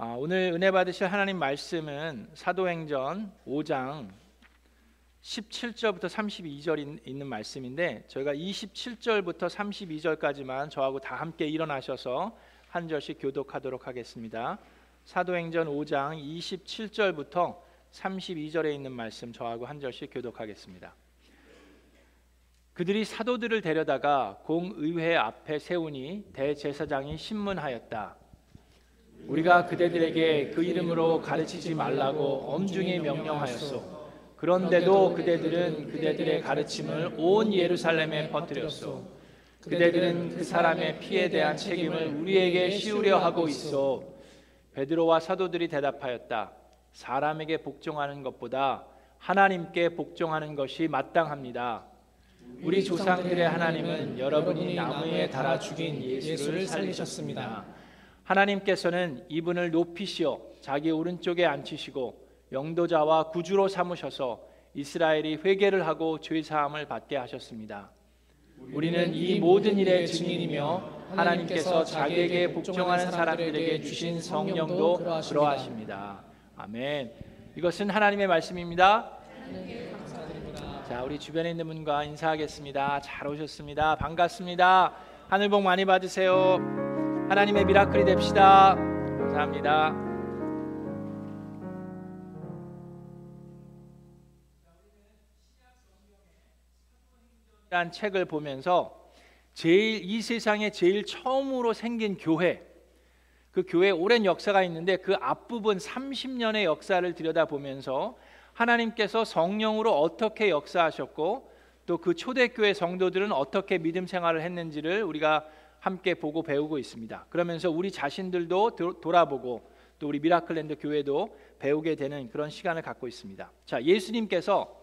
아, 오늘 은혜 받으실 하나님 말씀은 사도행전 5장 17절부터 32절 있는 말씀인데 저희가 27절부터 32절까지만 저하고 다 함께 일어나셔서 한 절씩 교독하도록 하겠습니다. 사도행전 5장 27절부터 32절에 있는 말씀 저하고 한 절씩 교독하겠습니다. 그들이 사도들을 데려다가 공의회 앞에 세우니 대제사장이 신문하였다. 우리가 그대들에게 그 이름으로 가르치지 말라고 엄중히 명령하였소. 그런데도 그대들은 그대들의 가르침을 온 예루살렘에 퍼뜨렸소. 그대들은 그 사람의 피에 대한 책임을 우리에게 씌우려 하고 있어. 베드로와 사도들이 대답하였다. 사람에게 복종하는 것보다 하나님께 복종하는 것이 마땅합니다. 우리 조상들의 하나님은 여러분이 나무에 달아 죽인 예수를 살리셨습니다. 하나님께서는 이분을 높이시어 자기 오른쪽에 앉히시고 영도자와 구주로 삼으셔서 이스라엘이 회개를 하고 죄 사함을 받게 하셨습니다. 우리는 이 모든 일의 증인이며 하나님께서 자기에게 복종하는 사람들에게 주신 성령도 그러하십니다. 아멘. 이것은 하나님의 말씀입니다. 자, 우리 주변에 있는 분과 인사하겠습니다. 잘 오셨습니다. 반갑습니다. 하늘 복 많이 받으세요. 하나님의 미라클이 됩시다. 감사합니다. 란 책을 보면서 제일 이 세상에 제일 처음으로 생긴 교회 그 교회 오랜 역사가 있는데 그 앞부분 30년의 역사를 들여다보면서 하나님께서 성령으로 어떻게 역사하셨고 또 그 초대교회 성도들은 어떻게 믿음 생활을 했는지를 우리가 함께 보고 배우고 있습니다. 그러면서 우리 자신들도 돌아보고 또 우리 미라클랜드 교회도 배우게 되는 그런 시간을 갖고 있습니다. 자, 예수님께서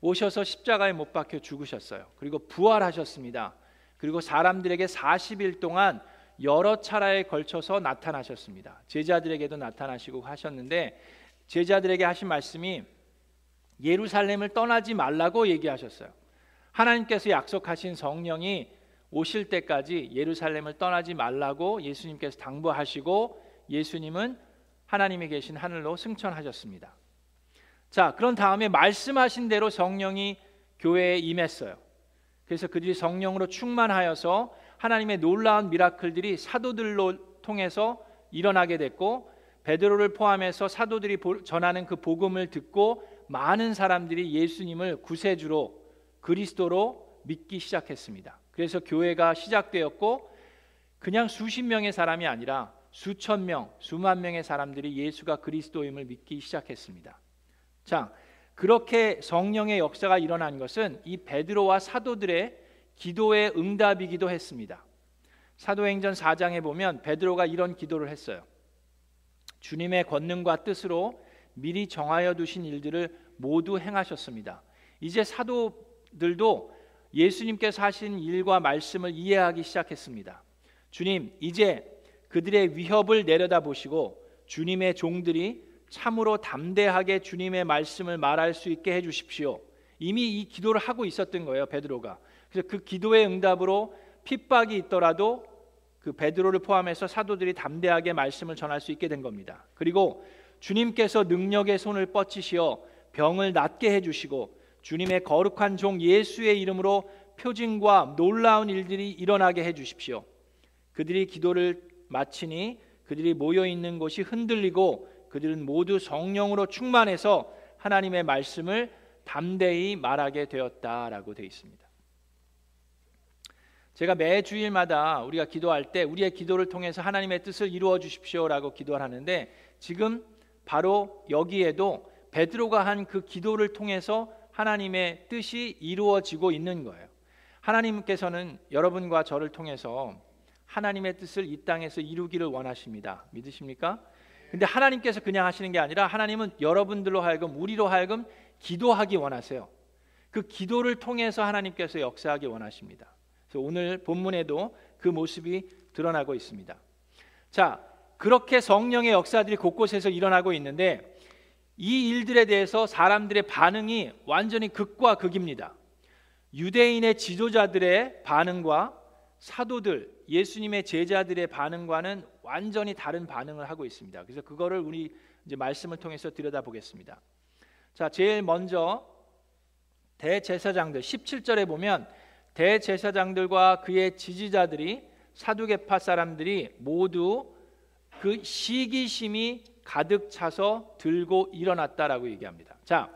오셔서 십자가에 못 박혀 죽으셨어요. 그리고 부활하셨습니다. 그리고 사람들에게 40일 동안 여러 차례에 걸쳐서 나타나셨습니다. 제자들에게도 나타나시고 하셨는데 제자들에게 하신 말씀이 예루살렘을 떠나지 말라고 얘기하셨어요. 하나님께서 약속하신 성령이 오실 때까지 예루살렘을 떠나지 말라고 예수님께서 당부하시고 예수님은 하나님이 계신 하늘로 승천하셨습니다. 자, 그런 다음에 말씀하신 대로 성령이 교회에 임했어요. 그래서 그들이 성령으로 충만하여서 하나님의 놀라운 미라클들이 사도들로 통해서 일어나게 됐고 베드로를 포함해서 사도들이 전하는 그 복음을 듣고 많은 사람들이 예수님을 구세주로 그리스도로 믿기 시작했습니다. 그래서 교회가 시작되었고 그냥 수십 명의 사람이 아니라 수천 명, 수만 명의 사람들이 예수가 그리스도임을 믿기 시작했습니다. 자, 그렇게 성령의 역사가 일어난 것은 이 베드로와 사도들의 기도의 응답이기도 했습니다. 사도행전 4장에 보면 베드로가 이런 기도를 했어요. 주님의 권능과 뜻으로 미리 정하여 두신 일들을 모두 행하셨습니다. 이제 사도들도 예수님께서 하신 일과 말씀을 이해하기 시작했습니다. 주님, 이제 그들의 위협을 내려다 보시고 주님의 종들이 참으로 담대하게 주님의 말씀을 말할 수 있게 해 주십시오. 이미 이 기도를 하고 있었던 거예요, 베드로가. 그래서 그 기도의 응답으로 핍박이 있더라도 그 베드로를 포함해서 사도들이 담대하게 말씀을 전할 수 있게 된 겁니다. 그리고 주님께서 능력의 손을 뻗치시어 병을 낫게 해 주시고 주님의 거룩한 종 예수의 이름으로 표징과 놀라운 일들이 일어나게 해 주십시오. 그들이 기도를 마치니 그들이 모여 있는 곳이 흔들리고 그들은 모두 성령으로 충만해서 하나님의 말씀을 담대히 말하게 되었다라고 되어 있습니다. 제가 매 주일마다 우리가 기도할 때 우리의 기도를 통해서 하나님의 뜻을 이루어 주십시오라고 기도를 하는데 지금 바로 여기에도 베드로가 한 그 기도를 통해서 하나님의 뜻이 이루어지고 있는 거예요. 하나님께서는 여러분과 저를 통해서 하나님의 뜻을 이 땅에서 이루기를 원하십니다. 믿으십니까? 근데 하나님께서 그냥 하시는 게 아니라 하나님은 여러분들로 하여금 우리로 하여금 기도하기 원하세요. 그 기도를 통해서 하나님께서 역사하기 원하십니다. 그래서 오늘 본문에도 그 모습이 드러나고 있습니다. 자, 그렇게 성령의 역사들이 곳곳에서 일어나고 있는데 이 일들에 대해서 사람들의 반응이 완전히 극과 극입니다. 유대인의 지도자들의 반응과 사도들, 예수님의 제자들의 반응과는 완전히 다른 반응을 하고 있습니다. 그래서 그거를 우리 이제 말씀을 통해서 들여다보겠습니다. 자, 제일 먼저 대제사장들 17절에 보면 대제사장들과 그의 지지자들이 사두개파 사람들이 모두 그 시기심이 가득 차서 들고 일어났다라고 얘기합니다. 자,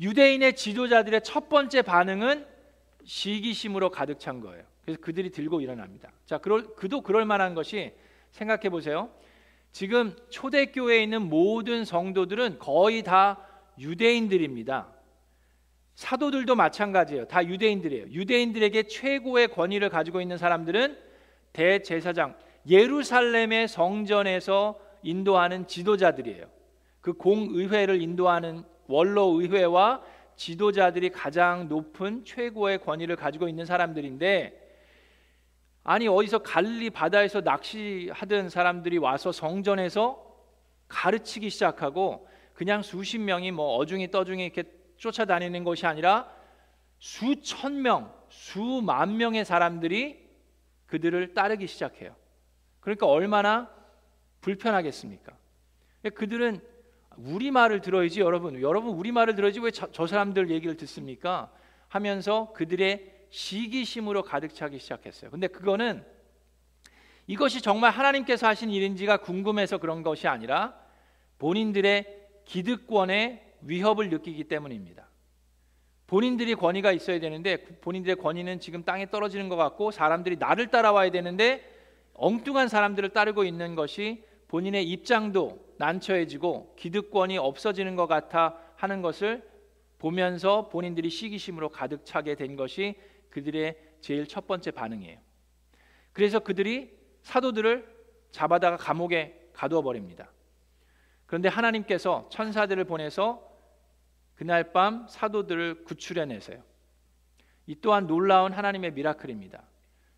유대인의 지도자들의 첫 번째 반응은 시기심으로 가득 찬 거예요. 그래서 그들이 들고 일어납니다. 자, 그럴 그도 그럴 만한 것이 생각해 보세요. 지금 초대교회에 있는 모든 성도들은 거의 다 유대인들입니다. 사도들도 마찬가지예요. 다 유대인들이에요. 유대인들에게 최고의 권위를 가지고 있는 사람들은 대제사장, 예루살렘의 성전에서 인도하는 지도자들이에요. 그 공의회를 인도하는 원로 의회와 지도자들이 가장 높은 최고의 권위를 가지고 있는 사람들인데 아니 어디서 갈리 바다에서 낚시하던 사람들이 와서 성전에서 가르치기 시작하고 그냥 수십 명이 뭐 어중이 떠중이 이렇게 쫓아다니는 것이 아니라 수천 명, 수만 명의 사람들이 그들을 따르기 시작해요. 그러니까 얼마나 불편하겠습니까? 그들은 우리 말을 들어야지 여러분. 여러분 우리 말을 들어야지 왜 저 사람들 얘기를 듣습니까? 하면서 그들의 시기심으로 가득 차기 시작했어요. 근데 그거는 이것이 정말 하나님께서 하신 일인지가 궁금해서 그런 것이 아니라 본인들의 기득권의 위협을 느끼기 때문입니다. 본인들이 권위가 있어야 되는데 본인들의 권위는 지금 땅에 떨어지는 것 같고 사람들이 나를 따라와야 되는데 엉뚱한 사람들을 따르고 있는 것이 본인의 입장도 난처해지고 기득권이 없어지는 것 같아 하는 것을 보면서 본인들이 시기심으로 가득 차게 된 것이 그들의 제일 첫 번째 반응이에요. 그래서 그들이 사도들을 잡아다가 감옥에 가두어 버립니다. 그런데 하나님께서 천사들을 보내서 그날 밤 사도들을 구출해 내세요. 이 또한 놀라운 하나님의 미라클입니다.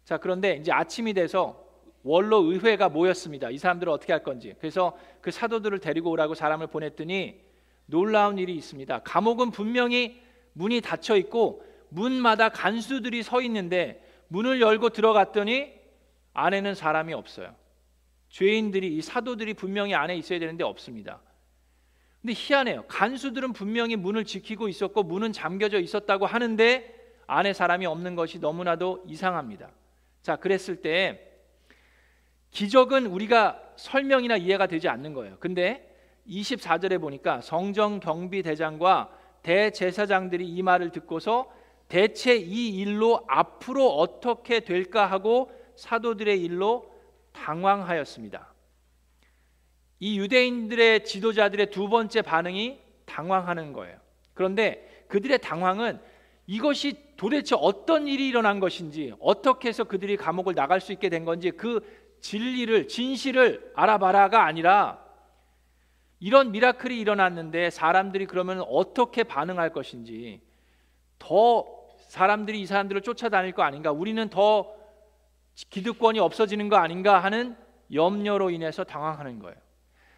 자, 그런데 이제 아침이 돼서 원로 의회가 모였습니다. 이 사람들을 어떻게 할 건지. 그래서 그 사도들을 데리고 오라고 사람을 보냈더니 놀라운 일이 있습니다. 감옥은 분명히 문이 닫혀 있고 문마다 간수들이 서 있는데 문을 열고 들어갔더니 안에는 사람이 없어요. 죄인들이 이 사도들이 분명히 안에 있어야 되는데 없습니다. 근데 희한해요. 간수들은 분명히 문을 지키고 있었고 문은 잠겨져 있었다고 하는데 안에 사람이 없는 것이 너무나도 이상합니다. 자, 그랬을 때 기적은 우리가 설명이나 이해가 되지 않는 거예요. 근데 24절에 보니까 성정 경비 대장과 대제사장들이 이 말을 듣고서 대체 이 일로 앞으로 어떻게 될까 하고 사도들의 일로 당황하였습니다. 이 유대인들의 지도자들의 두 번째 반응이 당황하는 거예요. 그런데 그들의 당황은 이것이 도대체 어떤 일이 일어난 것인지 어떻게 해서 그들이 감옥을 나갈 수 있게 된 건지 그 진리를 진실을 알아봐라가 아니라 이런 미라클이 일어났는데 사람들이 그러면 어떻게 반응할 것인지 더 사람들이 이 사람들을 쫓아다닐 거 아닌가 우리는 더 기득권이 없어지는 거 아닌가 하는 염려로 인해서 당황하는 거예요.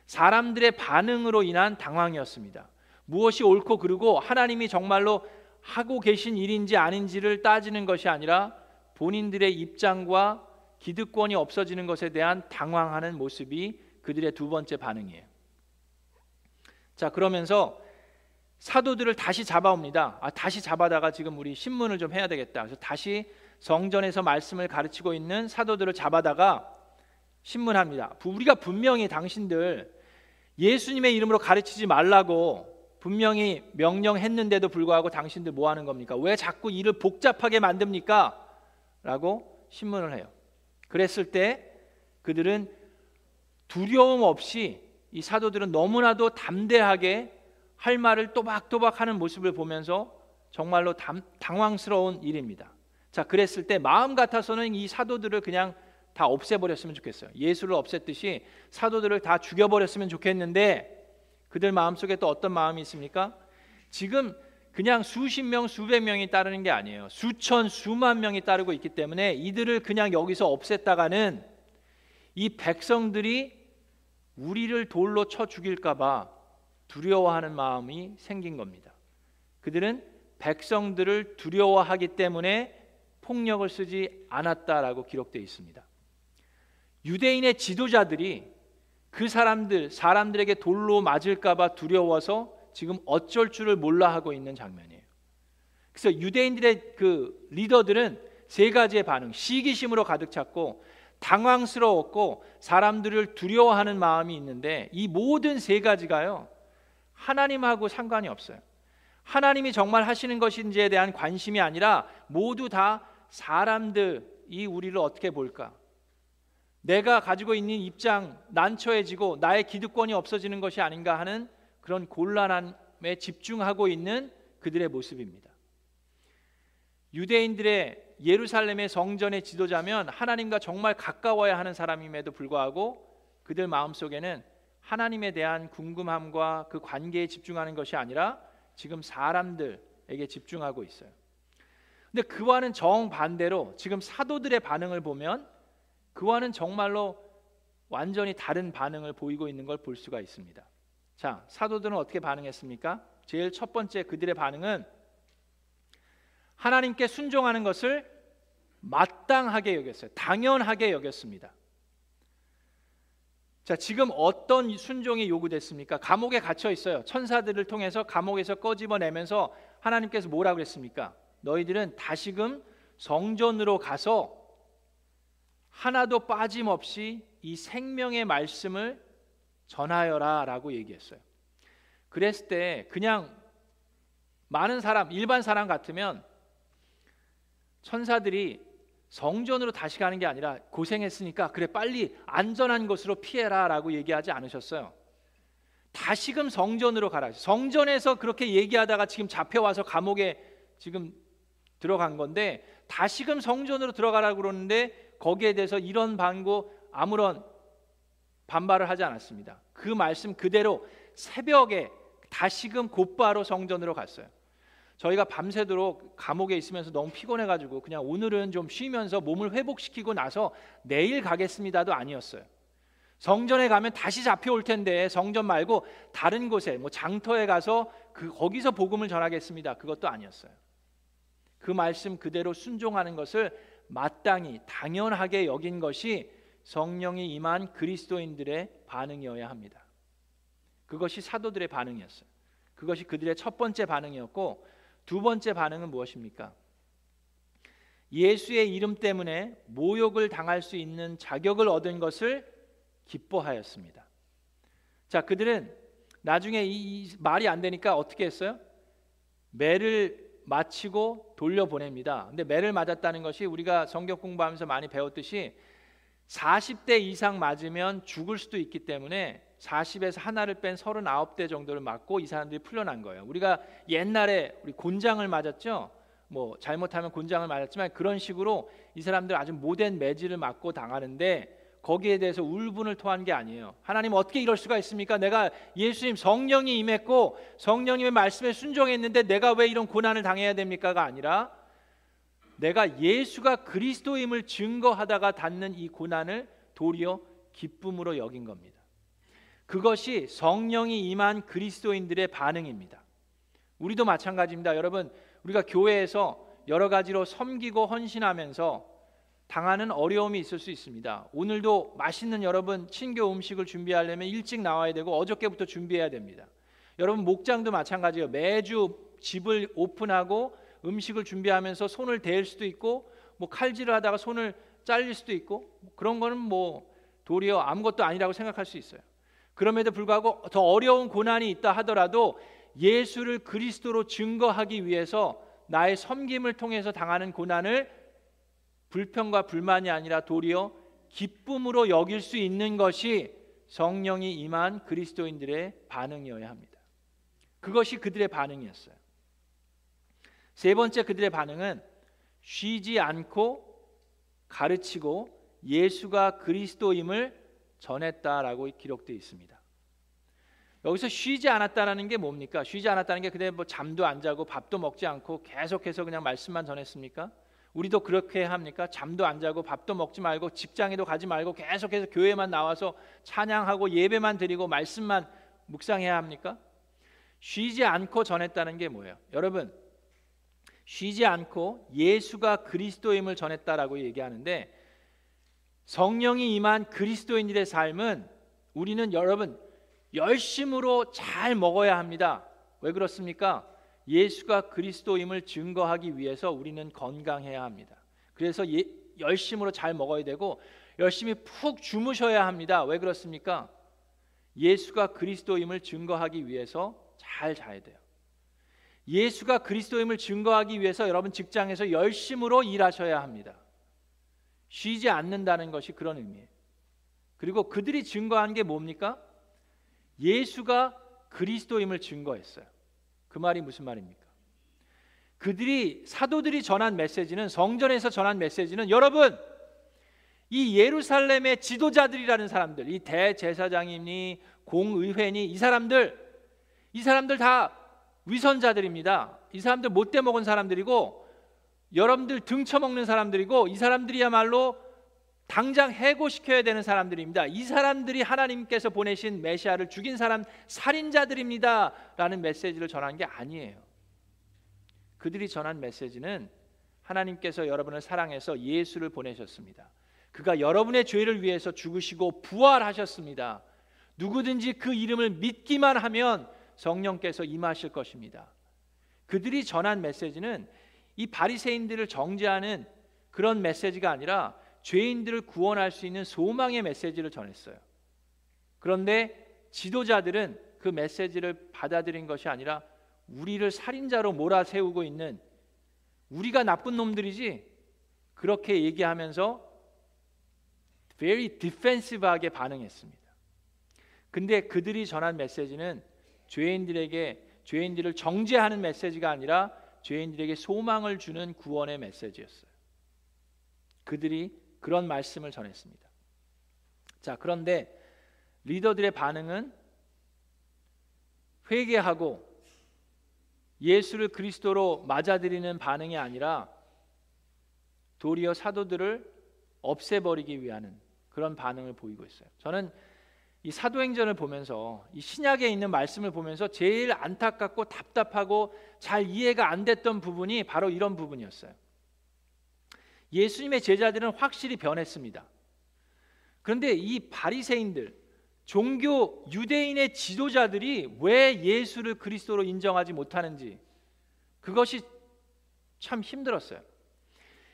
사람들의 반응으로 인한 당황이었습니다. 무엇이 옳고 그르고 하나님이 정말로 하고 계신 일인지 아닌지를 따지는 것이 아니라 본인들의 입장과 기득권이 없어지는 것에 대한 당황하는 모습이 그들의 두 번째 반응이에요. 자, 그러면서 사도들을 다시 잡아옵니다. 아, 다시 잡아다가 지금 우리 신문을 좀 해야 되겠다. 그래서 다시 성전에서 말씀을 가르치고 있는 사도들을 잡아다가 신문합니다. 우리가 분명히 당신들 예수님의 이름으로 가르치지 말라고 분명히 명령했는데도 불구하고 당신들 뭐 하는 겁니까? 왜 자꾸 일을 복잡하게 만듭니까? 라고 신문을 해요. 그랬을 때 그들은 두려움 없이 이 사도들은 너무나도 담대하게 할 말을 또박또박 하는 모습을 보면서 정말로 담, 당황스러운 일입니다. 자, 그랬을 때 마음 같아서는 이 사도들을 그냥 다 없애버렸으면 좋겠어요. 예수를 없앴듯이 사도들을 다 죽여버렸으면 좋겠는데 그들 마음속에 또 어떤 마음이 있습니까? 지금 그냥 수십 명, 수백 명이 따르는 게 아니에요. 수천, 수만 명이 따르고 있기 때문에 이들을 그냥 여기서 없앴다가는 이 백성들이 우리를 돌로 쳐 죽일까봐 두려워하는 마음이 생긴 겁니다. 그들은 백성들을 두려워하기 때문에 폭력을 쓰지 않았다라고 기록되어 있습니다. 유대인의 지도자들이 그 사람들 사람들에게 돌로 맞을까봐 두려워서 지금 어쩔 줄을 몰라 하고 있는 장면이에요. 그래서 유대인들의 그 리더들은 세 가지의 반응, 시기심으로 가득 찼고 당황스러웠고 사람들을 두려워하는 마음이 있는데 이 모든 세 가지가요 하나님하고 상관이 없어요. 하나님이 정말 하시는 것인지에 대한 관심이 아니라 모두 다 사람들이 우리를 어떻게 볼까? 내가 가지고 있는 입장 난처해지고 나의 기득권이 없어지는 것이 아닌가 하는 그런 곤란함에 집중하고 있는 그들의 모습입니다. 유대인들의 예루살렘의 성전의 지도자면 하나님과 정말 가까워야 하는 사람임에도 불구하고 그들 마음속에는 하나님에 대한 궁금함과 그 관계에 집중하는 것이 아니라 지금 사람들에게 집중하고 있어요. 근데 그와는 정반대로 지금 사도들의 반응을 보면 그와는 정말로 완전히 다른 반응을 보이고 있는 걸 볼 수가 있습니다. 자, 사도들은 어떻게 반응했습니까? 제일 첫 번째 그들의 반응은 하나님께 순종하는 것을 마땅하게 여겼어요. 당연하게 여겼습니다. 자, 지금 어떤 순종이 요구됐습니까? 감옥에 갇혀 있어요. 천사들을 통해서 감옥에서 꺼집어내면서 하나님께서 뭐라고 그랬습니까? 너희들은 다시금 성전으로 가서 하나도 빠짐없이 이 생명의 말씀을 전하여라 라고 얘기했어요. 그랬을 때 그냥 많은 사람, 일반 사람 같으면 천사들이 성전으로 다시 가는 게 아니라 고생했으니까 그래 빨리 안전한 곳으로 피해라 라고 얘기하지 않으셨어요. 다시금 성전으로 가라. 성전에서 그렇게 얘기하다가 지금 잡혀와서 감옥에 지금 들어간 건데 다시금 성전으로 들어가라고 그러는데 거기에 대해서 이런 반고 아무런 반발을 하지 않았습니다. 그 말씀 그대로 새벽에 다시금 곧바로 성전으로 갔어요. 저희가 밤새도록 감옥에 있으면서 너무 피곤해 가지고 그냥 오늘은 좀 쉬면서 몸을 회복시키고 나서 내일 가겠습니다도 아니었어요. 성전에 가면 다시 잡혀올 텐데 성전 말고 다른 곳에 뭐 장터에 가서 그 거기서 복음을 전하겠습니다. 그것도 아니었어요. 그 말씀 그대로 순종하는 것을 마땅히 당연하게 여긴 것이 성령이 임한 그리스도인들의 반응이어야 합니다. 그것이 사도들의 반응이었어요. 그것이 그들의 첫 번째 반응이었고 두 번째 반응은 무엇입니까? 예수의 이름 때문에 모욕을 당할 수 있는 자격을 얻은 것을 기뻐하였습니다. 자, 그들은 나중에 이, 이 말이 안 되니까 어떻게 했어요? 매를 마치고 돌려보냅니다. 근데 매를 맞았다는 것이 우리가 성경 공부하면서 많이 배웠듯이 40대 이상 맞으면 죽을 수도 있기 때문에 40에서 하나를 뺀 39대 정도를 맞고 이 사람들이 풀려난 거예요. 우리가 옛날에 우리 곤장을 맞았죠. 뭐 잘못하면 곤장을 맞았지만 그런 식으로 이 사람들 아주 모된 매질을 맞고 당하는데 거기에 대해서 울분을 토한 게 아니에요. 하나님 어떻게 이럴 수가 있습니까? 내가 예수님 성령이 임했고 성령님의 말씀에 순종했는데 내가 왜 이런 고난을 당해야 됩니까가 아니라 내가 예수가 그리스도임을 증거하다가 닿는 이 고난을 도리어 기쁨으로 여긴 겁니다. 그것이 성령이 임한 그리스도인들의 반응입니다. 우리도 마찬가지입니다. 여러분, 우리가 교회에서 여러 가지로 섬기고 헌신하면서 당하는 어려움이 있을 수 있습니다. 오늘도 맛있는 여러분 친교 음식을 준비하려면 일찍 나와야 되고 어저께부터 준비해야 됩니다. 여러분 목장도 마찬가지예요. 매주 집을 오픈하고 음식을 준비하면서 손을 댈 수도 있고 뭐 칼질을 하다가 손을 잘릴 수도 있고 그런 거는 뭐 도리어 아무것도 아니라고 생각할 수 있어요. 그럼에도 불구하고 더 어려운 고난이 있다 하더라도 예수를 그리스도로 증거하기 위해서 나의 섬김을 통해서 당하는 고난을 불평과 불만이 아니라 도리어 기쁨으로 여길 수 있는 것이 성령이 임한 그리스도인들의 반응이어야 합니다. 그것이 그들의 반응이었어요. 세 번째 그들의 반응은 쉬지 않고 가르치고 예수가 그리스도임을 전했다라고 기록되어 있습니다. 여기서 쉬지 않았다라는 게 뭡니까? 쉬지 않았다는 게 그냥 뭐 잠도 안 자고 밥도 먹지 않고 계속해서 그냥 말씀만 전했습니까? 우리도 그렇게 합니까? 잠도 안 자고 밥도 먹지 말고 직장에도 가지 말고 계속해서 교회만 나와서 찬양하고 예배만 드리고 말씀만 묵상해야 합니까? 쉬지 않고 전했다는 게 뭐예요? 여러분 쉬지 않고 예수가 그리스도임을 전했다라고 얘기하는데 성령이 임한 그리스도인들의 삶은 우리는 여러분 열심으로 잘 먹어야 합니다. 왜 그렇습니까? 예수가 그리스도임을 증거하기 위해서 우리는 건강해야 합니다. 그래서 예, 열심으로 잘 먹어야 되고 열심히 푹 주무셔야 합니다. 왜 그렇습니까? 예수가 그리스도임을 증거하기 위해서 잘 자야 돼요. 예수가 그리스도임을 증거하기 위해서 여러분 직장에서 열심으로 일하셔야 합니다. 쉬지 않는다는 것이 그런 의미예요. 그리고 그들이 증거한 게 뭡니까? 예수가 그리스도임을 증거했어요. 그 말이 무슨 말입니까? 그들이 사도들이 전한 메시지는 성전에서 전한 메시지는 여러분 이 예루살렘의 지도자들이라는 사람들, 이 대제사장이니 공의회니 이 사람들 이 사람들 다 위선자들입니다. 이 사람들 못돼 먹은 사람들이고 여러분들 등쳐먹는 사람들이고 이 사람들이야말로 당장 해고시켜야 되는 사람들입니다. 이 사람들이 하나님께서 보내신 메시아를 죽인 사람 살인자들입니다라는 메시지를 전한 게 아니에요. 그들이 전한 메시지는 하나님께서 여러분을 사랑해서 예수를 보내셨습니다. 그가 여러분의 죄를 위해서 죽으시고 부활하셨습니다. 누구든지 그 이름을 믿기만 하면 성령께서 임하실 것입니다. 그들이 전한 메시지는 이 바리새인들을 정죄하는 그런 메시지가 아니라 죄인들을 구원할 수 있는 소망의 메시지를 전했어요. 그런데 지도자들은 그 메시지를 받아들인 것이 아니라 우리를 살인자로 몰아세우고 있는 우리가 나쁜 놈들이지 그렇게 얘기하면서 very defensive하게 반응했습니다. 근데 그들이 전한 메시지는 죄인들에게 죄인들을 정죄하는 메시지가 아니라 죄인들에게 소망을 주는 구원의 메시지였어요. 그들이 그런 말씀을 전했습니다. 자, 그런데 리더들의 반응은 회개하고 예수를 그리스도로 맞아들이는 반응이 아니라 도리어 사도들을 없애버리기 위한 그런 반응을 보이고 있어요. 저는 이 사도행전을 보면서 이 신약에 있는 말씀을 보면서 제일 안타깝고 답답하고 잘 이해가 안 됐던 부분이 바로 이런 부분이었어요. 예수님의 제자들은 확실히 변했습니다. 그런데 이 바리새인들 종교 유대인의 지도자들이 왜 예수를 그리스도로 인정하지 못하는지 그것이 참 힘들었어요.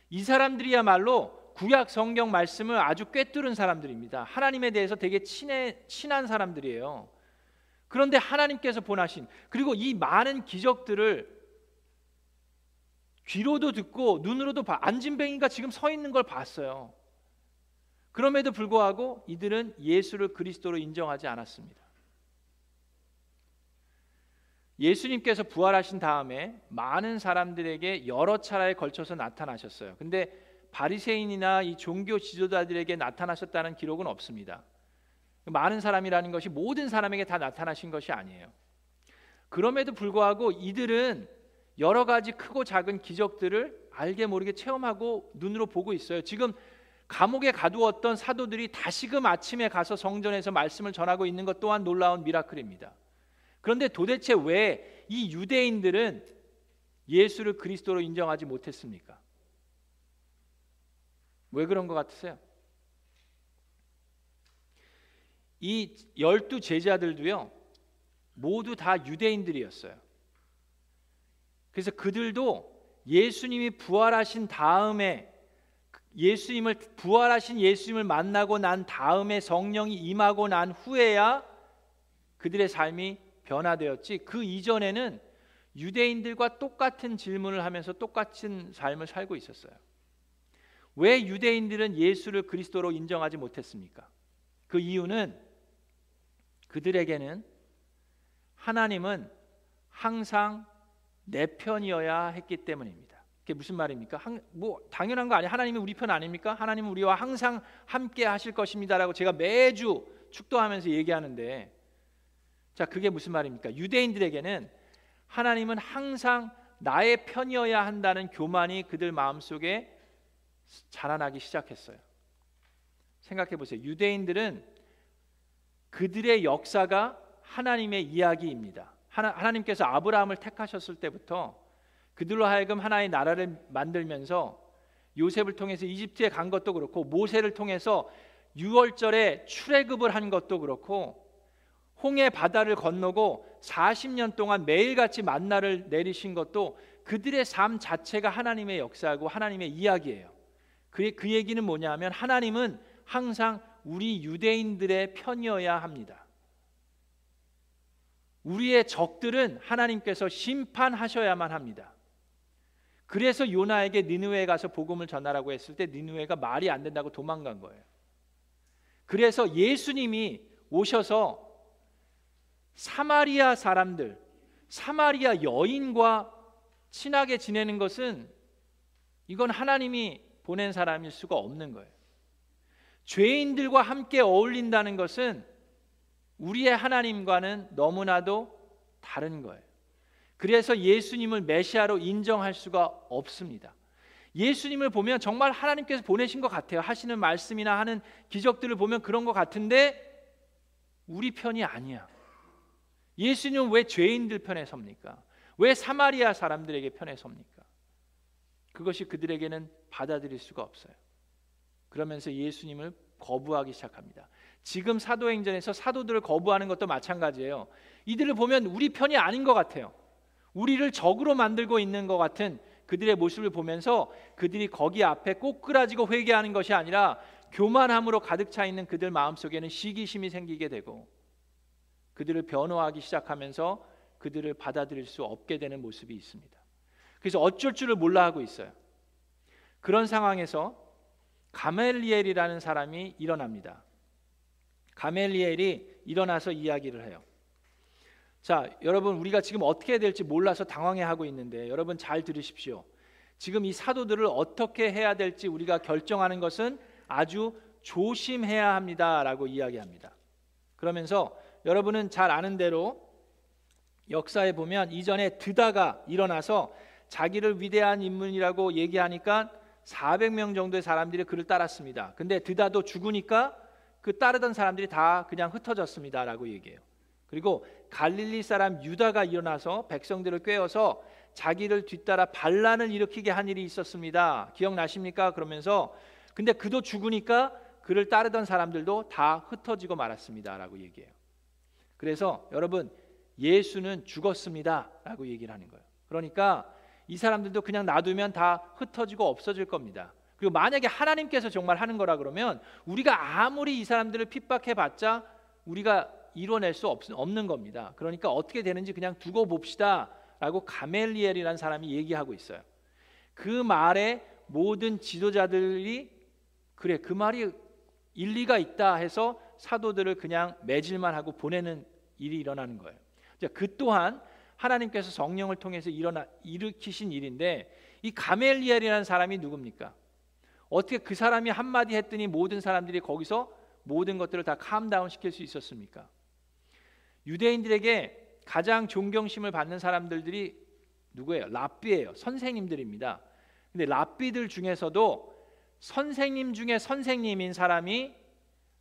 이 사람들이야말로 구약 성경 말씀을 아주 꿰뚫은 사람들입니다. 하나님에 대해서 되게 친해, 친한 사람들이에요. 그런데 하나님께서 보내신 그리고 이 많은 기적들을 귀로도 듣고 눈으로도 봐. 안진뱅이가 지금 서 있는 걸 봤어요. 그럼에도 불구하고 이들은 예수를 그리스도로 인정하지 않았습니다. 예수님께서 부활하신 다음에 많은 사람들에게 여러 차례에 걸쳐서 나타나셨어요. 근데 바리새인이나 이 종교 지도자들에게 나타나셨다는 기록은 없습니다. 많은 사람이라는 것이 모든 사람에게 다 나타나신 것이 아니에요. 그럼에도 불구하고 이들은 여러 가지 크고 작은 기적들을 알게 모르게 체험하고 눈으로 보고 있어요. 지금 감옥에 가두었던 사도들이 다시금 아침에 가서 성전에서 말씀을 전하고 있는 것 또한 놀라운 미라클입니다. 그런데 도대체 왜 이 유대인들은 예수를 그리스도로 인정하지 못했습니까? 왜 그런 것 같으세요? 이 열두 제자들도요 모두 다 유대인들이었어요. 그래서 그들도 예수님이 부활하신 다음에 예수님을 부활하신 예수님을 만나고 난 다음에 성령이 임하고 난 후에야 그들의 삶이 변화되었지 그 이전에는 유대인들과 똑같은 질문을 하면서 똑같은 삶을 살고 있었어요. 왜 유대인들은 예수를 그리스도로 인정하지 못했습니까? 그 이유는 그들에게는 하나님은 항상 내 편이어야 했기 때문입니다. 그게 무슨 말입니까? 한, 뭐 당연한 거 아니에요. 하나님이 우리 편 아닙니까? 하나님은 우리와 항상 함께 하실 것입니다라고 제가 매주 축도하면서 얘기하는데 자, 그게 무슨 말입니까? 유대인들에게는 하나님은 항상 나의 편이어야 한다는 교만이 그들 마음속에 자라나기 시작했어요. 생각해 보세요. 유대인들은 그들의 역사가 하나님의 이야기입니다. 하나, 하나님께서 아브라함을 택하셨을 때부터 그들로 하여금 하나의 나라를 만들면서 요셉을 통해서 이집트에 간 것도 그렇고 모세를 통해서 6월절에 출애굽을 한 것도 그렇고 홍해 바다를 건너고 40년 동안 매일같이 만나를 내리신 것도 그들의 삶 자체가 하나님의 역사고 하나님의 이야기예요. 그, 그 얘기는 뭐냐면 하나님은 항상 우리 유대인들의 편이어야 합니다. 우리의 적들은 하나님께서 심판하셔야만 합니다. 그래서 요나에게 니느웨에 가서 복음을 전하라고 했을 때 니느웨가 말이 안 된다고 도망간 거예요. 그래서 예수님이 오셔서 사마리아 사람들, 사마리아 여인과 친하게 지내는 것은 이건 하나님이 보낸 사람일 수가 없는 거예요. 죄인들과 함께 어울린다는 것은 우리의 하나님과는 너무나도 다른 거예요. 그래서 예수님을 메시아로 인정할 수가 없습니다. 예수님을 보면 정말 하나님께서 보내신 것 같아요. 하시는 말씀이나 하는 기적들을 보면 그런 것 같은데 우리 편이 아니야. 예수님은 왜 죄인들 편에 섭니까? 왜 사마리아 사람들에게 편에 섭니까? 그것이 그들에게는 받아들일 수가 없어요. 그러면서 예수님을 거부하기 시작합니다. 지금 사도행전에서 사도들을 거부하는 것도 마찬가지예요. 이들을 보면 우리 편이 아닌 것 같아요. 우리를 적으로 만들고 있는 것 같은 그들의 모습을 보면서 그들이 거기 앞에 꼬꾸라지고 회개하는 것이 아니라 교만함으로 가득 차 있는 그들 마음속에는 시기심이 생기게 되고 그들을 변호하기 시작하면서 그들을 받아들일 수 없게 되는 모습이 있습니다. 그래서 어쩔 줄을 몰라 하고 있어요. 그런 상황에서 가멜리엘이라는 사람이 일어납니다. 가멜리엘이 일어나서 이야기를 해요. 자, 여러분 우리가 지금 어떻게 해야 될지 몰라서 당황해 하고 있는데 여러분 잘 들으십시오. 지금 이 사도들을 어떻게 해야 될지 우리가 결정하는 것은 아주 조심해야 합니다라고 이야기합니다. 그러면서 여러분은 잘 아는 대로 역사에 보면 이전에 드다가 일어나서 자기를 위대한 인물이라고 얘기하니까 400명 정도의 사람들이 그를 따랐습니다. 근데 드다도 죽으니까 그 따르던 사람들이 다 그냥 흩어졌습니다라고 얘기해요. 그리고 갈릴리 사람 유다가 일어나서 백성들을 꿰어서 자기를 뒤따라 반란을 일으키게 한 일이 있었습니다. 기억나십니까? 그러면서 근데 그도 죽으니까 그를 따르던 사람들도 다 흩어지고 말았습니다라고 얘기해요. 그래서 여러분 예수는 죽었습니다라고 얘기를 하는 거예요. 그러니까 이 사람들도 그냥 놔두면 다 흩어지고 없어질 겁니다. 그리고 만약에 하나님께서 정말 하는 거라 그러면 우리가 아무리 이 사람들을 핍박해 봤자 우리가 이뤄낼 수 없, 는 겁니다. 그러니까 어떻게 되는지 그냥 두고 봅시다라고 가멜리엘이라는 사람이 얘기하고 있어요. 그 말에 모든 지도자들이 그래 그 말이 일리가 있다 해서 사도들을 그냥 매질만 하고 보내는 일이 일어나는 거예요. 그 또한 하나님께서 성령을 통해서 일어나 일으키신 일인데 이 가멜리엘이라는 사람이 누굽니까? 어떻게 그 사람이 한마디 했더니 모든 사람들이 거기서 모든 것들을 다 캄다운 시킬 수 있었습니까? 유대인들에게 가장 존경심을 받는 사람들이 누구예요? 랍비예요. 선생님들입니다. 근데 랍비들 중에서도 선생님 중에 선생님인 사람이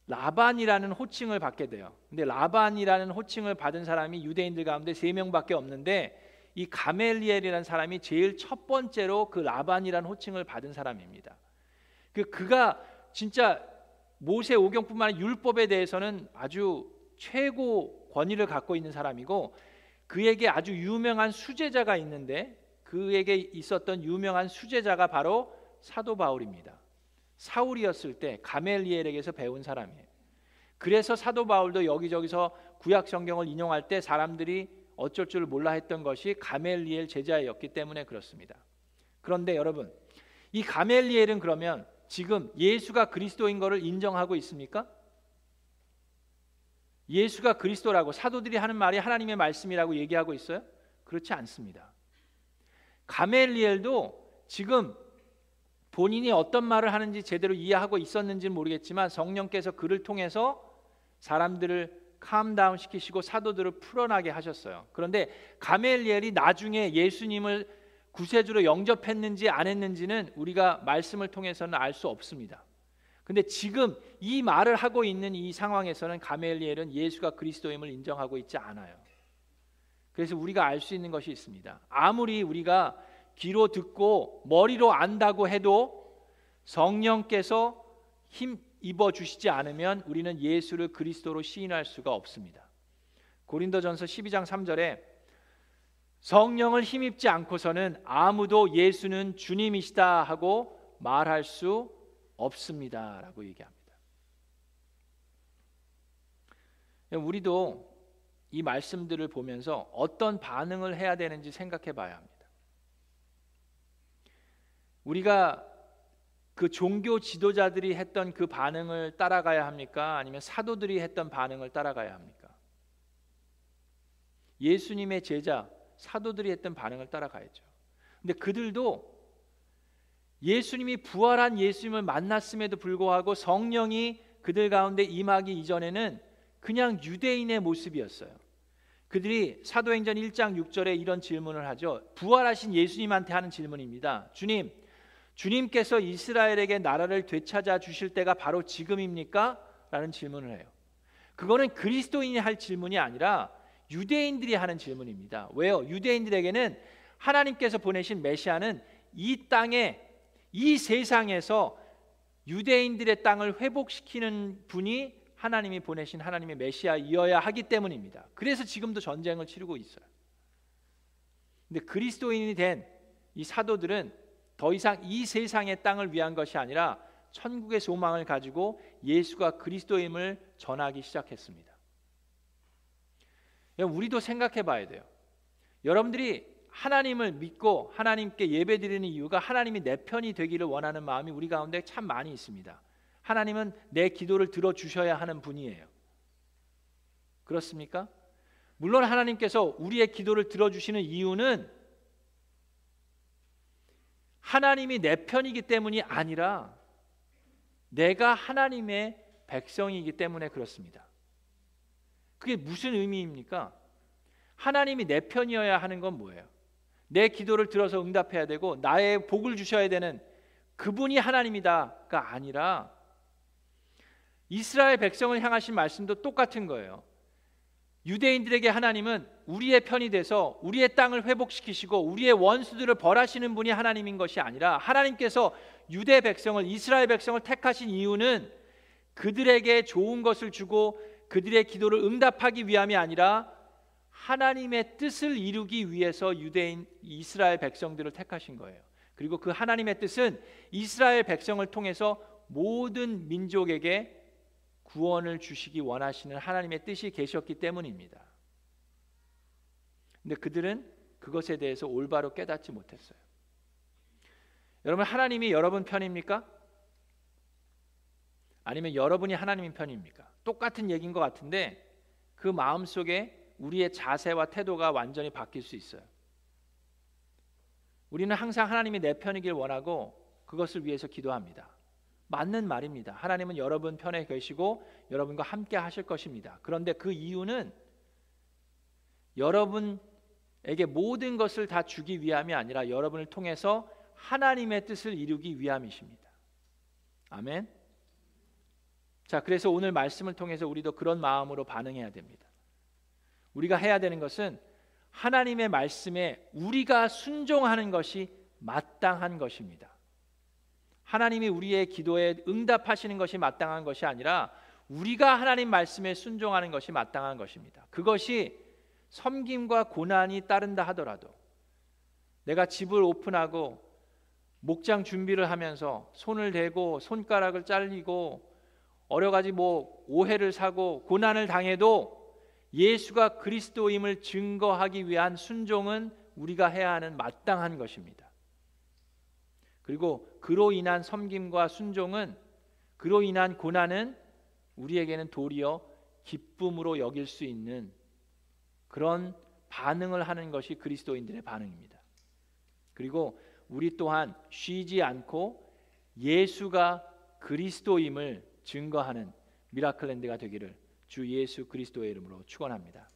라반이라는 호칭을 받게 돼요. 근데 라반이라는 호칭을 받은 사람이 유대인들 가운데 세 명밖에 없는데 이 가멜리엘이라는 사람이 제일 첫 번째로 그 라반이라는 호칭을 받은 사람입니다. 그 그가 진짜 모세 오경뿐만 아니라 율법에 대해서는 아주 최고 권위를 갖고 있는 사람이고 그에게 아주 유명한 수제자가 있는데 그에게 있었던 유명한 수제자가 바로 사도 바울입니다. 사울이었을 때 가멜리엘에게서 배운 사람이에요. 그래서 사도 바울도 여기저기서 구약 성경을 인용할 때 사람들이 어쩔 줄 몰라 했던 것이 가멜리엘 제자였기 때문에 그렇습니다. 그런데 여러분, 이 가멜리엘은 그러면 지금 예수가 그리스도인 것을 인정하고 있습니까? 예수가 그리스도라고 사도들이 하는 말이 하나님의 말씀이라고 얘기하고 있어요? 그렇지 않습니다. 가멜리엘도 지금 본인이 어떤 말을 하는지 제대로 이해하고 있었는지는 모르겠지만 성령께서 그를 통해서 사람들을 캄다운 시키시고 사도들을 풀어나게 하셨어요. 그런데 가멜리엘이 나중에 예수님을 구세주로 영접했는지 안 했는지는 우리가 말씀을 통해서는 알 수 없습니다. 근데 지금 이 말을 하고 있는 이 상황에서는 가멜리엘은 예수가 그리스도임을 인정하고 있지 않아요. 그래서 우리가 알 수 있는 것이 있습니다. 아무리 우리가 귀로 듣고 머리로 안다고 해도 성령께서 힘 입어 주시지 않으면 우리는 예수를 그리스도로 시인할 수가 없습니다. 고린도전서 12장 3절에 성령을 힘입지 않고서는 아무도 예수는 주님이시다 하고 말할 수 없습니다라고 얘기합니다. 우리도 이 말씀들을 보면서 어떤 반응을 해야 되는지 생각해 봐야 합니다. 우리가 그 종교 지도자들이 했던 그 반응을 따라가야 합니까? 아니면 사도들이 했던 반응을 따라가야 합니까? 예수님의 제자 사도들이 했던 반응을 따라가야죠. 근데 그들도 예수님이 부활한 예수님을 만났음에도 불구하고 성령이 그들 가운데 임하기 이전에는 그냥 유대인의 모습이었어요. 그들이 사도행전 1장 6절에 이런 질문을 하죠. 부활하신 예수님한테 하는 질문입니다. 주님, 주님께서 이스라엘에게 나라를 되찾아 주실 때가 바로 지금입니까? 라는 질문을 해요. 그거는 그리스도인이 할 질문이 아니라 유대인들이 하는 질문입니다. 왜요? 유대인들에게는 하나님께서 보내신 메시아는 이 땅에 이 세상에서 유대인들의 땅을 회복시키는 분이 하나님이 보내신 하나님의 메시아이어야 하기 때문입니다. 그래서 지금도 전쟁을 치르고 있어요. 근데 그리스도인이 된 이 사도들은 더 이상 이 세상의 땅을 위한 것이 아니라 천국의 소망을 가지고 예수가 그리스도임을 전하기 시작했습니다. 우리도 생각해 봐야 돼요. 여러분들이 하나님을 믿고 하나님께 예배드리는 이유가 하나님이 내 편이 되기를 원하는 마음이 우리 가운데 참 많이 있습니다. 하나님은 내 기도를 들어 주셔야 하는 분이에요. 그렇습니까? 물론 하나님께서 우리의 기도를 들어 주시는 이유는 하나님이 내 편이기 때문이 아니라 내가 하나님의 백성이기 때문에 그렇습니다. 그게 무슨 의미입니까? 하나님이 내 편이어야 하는 건 뭐예요? 내 기도를 들어서 응답해야 되고 나의 복을 주셔야 되는 그분이 하나님이다가 아니라 이스라엘 백성을 향하신 말씀도 똑같은 거예요. 유대인들에게 하나님은 우리의 편이 돼서 우리의 땅을 회복시키시고 우리의 원수들을 벌하시는 분이 하나님인 것이 아니라 하나님께서 유대 백성을 이스라엘 백성을 택하신 이유는 그들에게 좋은 것을 주고 그들의 기도를 응답하기 위함이 아니라 하나님의 뜻을 이루기 위해서 유대인 이스라엘 백성들을 택하신 거예요. 그리고 그 하나님의 뜻은 이스라엘 백성을 통해서 모든 민족에게 구원을 주시기 원하시는 하나님의 뜻이 계셨기 때문입니다. 근데 그들은 그것에 대해서 올바로 깨닫지 못했어요. 여러분 하나님이 여러분 편입니까? 아니면 여러분이 하나님 편입니까? 똑같은 얘기인 것 같은데 그 마음 속에 우리의 자세와 태도가 완전히 바뀔 수 있어요. 우리는 항상 하나님이 내 편이길 원하고 그것을 위해서 기도합니다. 맞는 말입니다. 하나님은 여러분 편에 계시고 여러분과 함께 하실 것입니다. 그런데 그 이유는 여러분에게 모든 것을 다 주기 위함이 아니라 여러분을 통해서 하나님의 뜻을 이루기 위함이십니다. 아멘. 자, 그래서 오늘 말씀을 통해서 우리도 그런 마음으로 반응해야 됩니다. 우리가 해야 되는 것은 하나님의 말씀에 우리가 순종하는 것이 마땅한 것입니다. 하나님이 우리의 기도에 응답하시는 것이 마땅한 것이 아니라 우리가 하나님 말씀에 순종하는 것이 마땅한 것입니다. 그것이 섬김과 고난이 따른다 하더라도 내가 집을 오픈하고 목장 준비를 하면서 손을 대고 손가락을 잘리고 여러 가지 뭐 오해를 사고 고난을 당해도 예수가 그리스도임을 증거하기 위한 순종은 우리가 해야 하는 마땅한 것입니다. 그리고 그로 인한 섬김과 순종은 그로 인한 고난은 우리에게는 도리어 기쁨으로 여길 수 있는 그런 반응을 하는 것이 그리스도인들의 반응입니다. 그리고 우리 또한 쉬지 않고 예수가 그리스도임을 증거하는 미라클랜드가 되기를 주 예수 그리스도의 이름으로 축원합니다.